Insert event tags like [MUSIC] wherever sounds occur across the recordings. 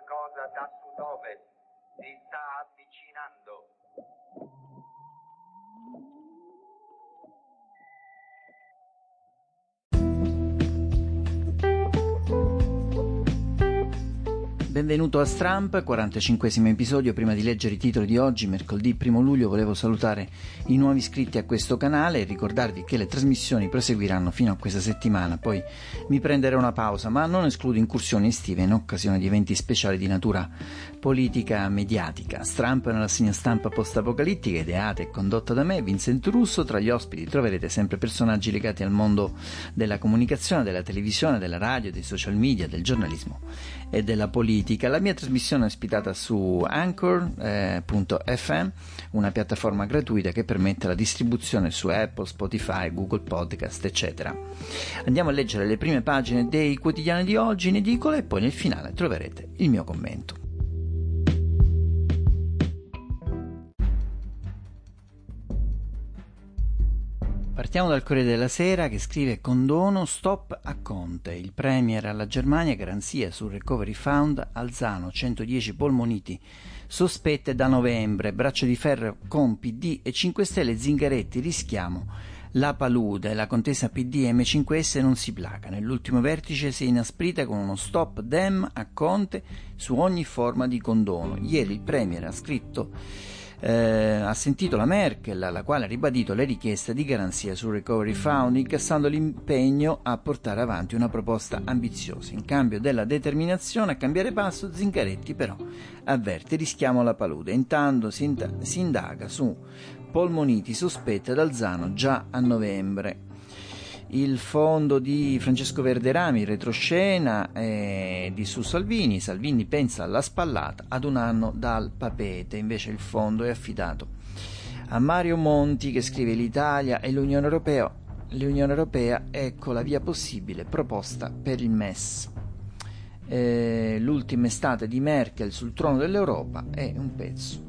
qualcosa da sud-ovest. Si sta avvicinando. Benvenuto a Stramp, 45 episodio. Prima di leggere i titoli di oggi, mercoledì 1 luglio, volevo salutare i nuovi iscritti a questo canale e ricordarvi che le trasmissioni proseguiranno fino a questa settimana. Poi mi prenderò una pausa, ma non escludo incursioni estive in occasione di eventi speciali di natura politica mediatica. Stramp è una rassegna stampa post-apocalittica ideata e condotta da me, Vincent Russo. Tra gli ospiti troverete sempre personaggi legati al mondo della comunicazione, della televisione, della radio, dei social media, del giornalismo e della politica politica. La mia trasmissione è ospitata su Anchor.fm, eh, una piattaforma gratuita che permette la distribuzione su Apple, Spotify, Google Podcast, eccetera. Andiamo a leggere le prime pagine dei quotidiani di oggi in edicola e poi nel finale troverete il mio commento. Partiamo dal Corriere della Sera che scrive condono stop a Conte. Il Premier alla Germania garanzia sul Recovery Fund Alzano 110 polmoniti sospette da novembre. Braccio di ferro con PD e 5 Stelle Zingaretti rischiamo la palude, la contesa PD M5S non si placa. Nell'ultimo vertice si è inasprita con uno stop dem a Conte su ogni forma di condono. Ieri il Premier ha scritto eh, ha sentito la Merkel, la quale ha ribadito le richieste di garanzia sul Recovery Fund, incassando l'impegno a portare avanti una proposta ambiziosa. In cambio della determinazione a cambiare passo, Zingaretti però avverte rischiamo la palude. Intanto si, indaga su polmoniti sospette da Alzano già a novembre il fondo di Francesco Verderami, retroscena eh, di su Salvini. Salvini pensa alla spallata ad un anno dal papete, invece il fondo è affidato a Mario Monti che scrive l'Italia e l'Unione Europea. L'Unione Europea, ecco la via possibile proposta per il MES. Eh, l'ultima estate di Merkel sul trono dell'Europa è un pezzo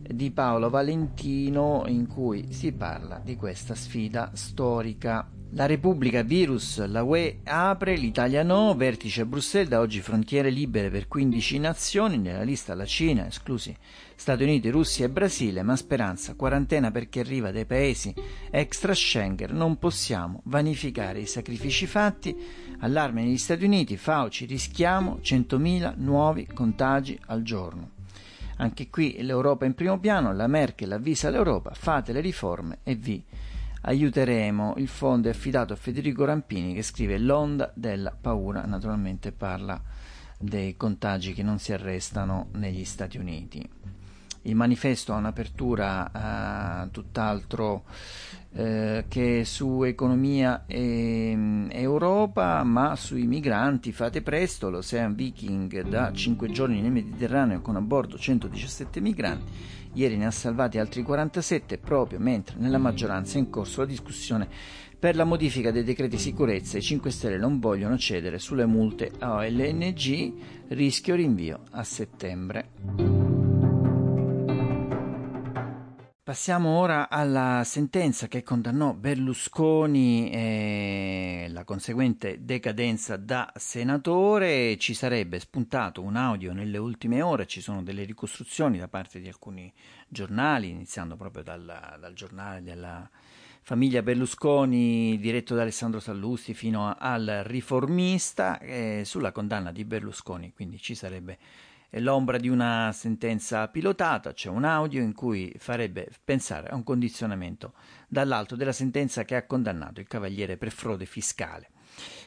di Paolo Valentino in cui si parla di questa sfida storica la Repubblica virus, la UE apre, l'Italia no, vertice a Bruxelles, da oggi frontiere libere per 15 nazioni, nella lista la Cina, esclusi Stati Uniti, Russia e Brasile, ma speranza, quarantena per chi arriva dai paesi extra Schengen, non possiamo vanificare i sacrifici fatti, allarme negli Stati Uniti, Fauci, rischiamo 100.000 nuovi contagi al giorno. Anche qui l'Europa in primo piano, la Merkel avvisa l'Europa, fate le riforme e vi aiuteremo. Il fondo è affidato a Federico Rampini che scrive L'onda della paura, naturalmente parla dei contagi che non si arrestano negli Stati Uniti. Il manifesto ha un'apertura eh, tutt'altro eh, che su economia e Europa, ma sui migranti fate presto, l'Ocean Viking da 5 giorni nel Mediterraneo con a bordo 117 migranti Ieri ne ha salvati altri 47 proprio mentre nella maggioranza è in corso la discussione per la modifica dei decreti sicurezza. I 5 Stelle non vogliono cedere sulle multe a OLNG, rischio rinvio a settembre. Passiamo ora alla sentenza che condannò Berlusconi e la conseguente decadenza da senatore. Ci sarebbe spuntato un audio nelle ultime ore, ci sono delle ricostruzioni da parte di alcuni giornali, iniziando proprio dal, dal giornale della famiglia Berlusconi diretto da Alessandro Sallusti fino al riformista eh, sulla condanna di Berlusconi, quindi ci sarebbe l'ombra di una sentenza pilotata, c'è un audio in cui farebbe pensare a un condizionamento dall'alto della sentenza che ha condannato il cavaliere per frode fiscale.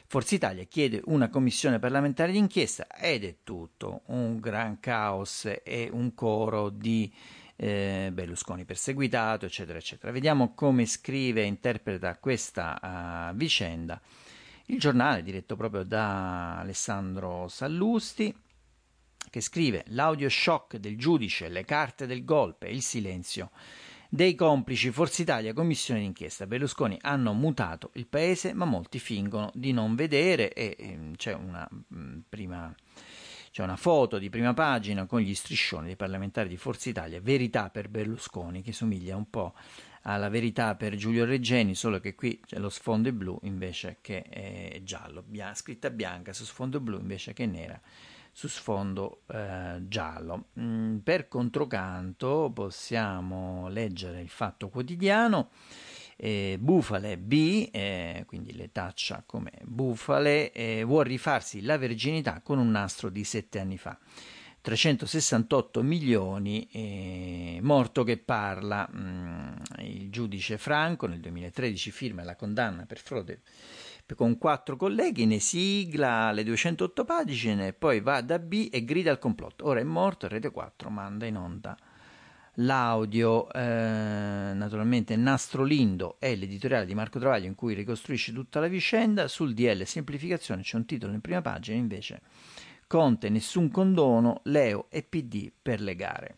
Forza Italia chiede una commissione parlamentare d'inchiesta ed è tutto un gran caos e un coro di eh, Berlusconi perseguitato, eccetera, eccetera. Vediamo come scrive e interpreta questa uh, vicenda il giornale diretto proprio da Alessandro Sallusti che scrive l'audio shock del giudice, le carte del golpe, il silenzio dei complici Forza Italia commissione d'inchiesta Berlusconi hanno mutato il paese ma molti fingono di non vedere e, ehm, c'è una mh, prima c'è una foto di prima pagina con gli striscioni dei parlamentari di Forza Italia verità per Berlusconi che somiglia un po' alla verità per Giulio Reggeni solo che qui c'è lo sfondo è blu invece che è giallo bia- scritta bianca su sfondo blu invece che nera su sfondo eh, giallo. Mm, per controcanto possiamo leggere il Fatto Quotidiano. Eh, bufale B, eh, quindi le taccia come bufale, eh, vuol rifarsi la verginità con un nastro di sette anni fa. 368 milioni, eh, morto che parla. Mm, il giudice Franco nel 2013 firma la condanna per frode con quattro colleghi, ne sigla le 208 pagine, poi va da B e grida al complotto. Ora è morto, Rete 4 manda in onda l'audio, eh, naturalmente Nastro Lindo è l'editoriale di Marco Travaglio in cui ricostruisce tutta la vicenda, sul DL semplificazione c'è un titolo in prima pagina invece Conte nessun condono, Leo e PD per le gare.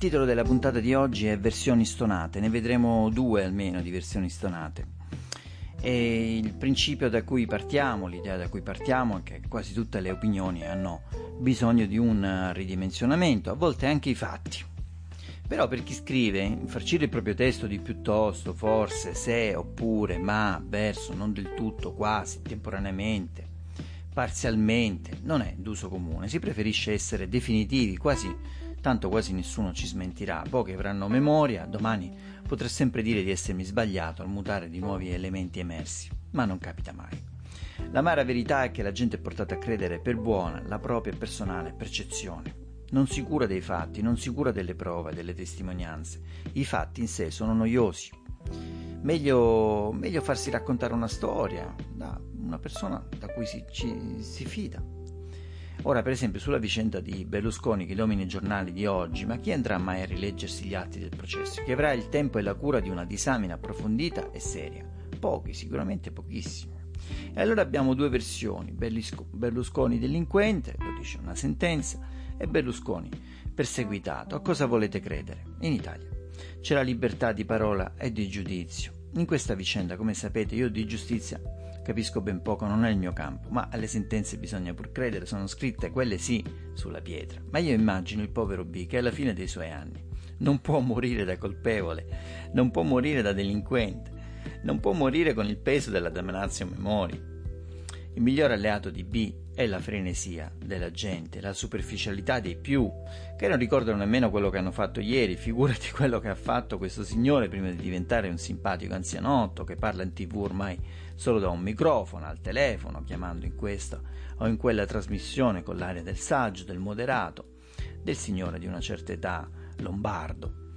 Titolo della puntata di oggi è Versioni stonate, ne vedremo due almeno di versioni stonate. E il principio da cui partiamo, l'idea da cui partiamo è che quasi tutte le opinioni hanno bisogno di un ridimensionamento, a volte anche i fatti. Però per chi scrive, infarcire il proprio testo di piuttosto, forse, se, oppure, ma, verso, non del tutto, quasi, temporaneamente, parzialmente, non è d'uso comune. Si preferisce essere definitivi, quasi, tanto quasi nessuno ci smentirà. Pochi avranno memoria, domani potrò sempre dire di essermi sbagliato al mutare di nuovi elementi emersi, ma non capita mai. L'amara verità è che la gente è portata a credere per buona la propria personale percezione non si cura dei fatti, non si cura delle prove, delle testimonianze. I fatti in sé sono noiosi. Meglio, meglio farsi raccontare una storia da una persona da cui si, ci, si fida. Ora, per esempio, sulla vicenda di Berlusconi che domina i giornali di oggi, ma chi andrà mai a rileggersi gli atti del processo? Chi avrà il tempo e la cura di una disamina approfondita e seria? Pochi, sicuramente pochissimi. E allora abbiamo due versioni: Berlusconi delinquente, lo dice una sentenza, e Berlusconi perseguitato. A cosa volete credere? In Italia c'è la libertà di parola e di giudizio. In questa vicenda, come sapete, io di giustizia capisco ben poco, non è il mio campo, ma alle sentenze bisogna pur credere, sono scritte quelle sì sulla pietra. Ma io immagino il povero B che alla fine dei suoi anni non può morire da colpevole, non può morire da delinquente, non può morire con il peso della damnatio memori. Il miglior alleato di B è la frenesia della gente, la superficialità dei più, che non ricordano nemmeno quello che hanno fatto ieri, figurati [LAUGHS] quello che ha fatto questo signore prima di diventare un simpatico anzianotto che parla in tv ormai solo da un microfono, al telefono, chiamando in questa o in quella trasmissione con l'aria del saggio, del moderato, del signore di una certa età, lombardo.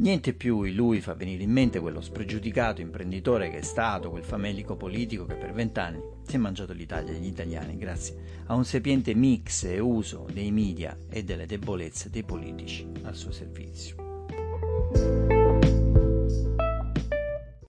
Niente più in lui fa venire in mente quello spregiudicato imprenditore che è stato, quel famelico politico che per vent'anni si è mangiato l'Italia e gli italiani grazie a un sapiente mix e uso dei media e delle debolezze dei politici al suo servizio.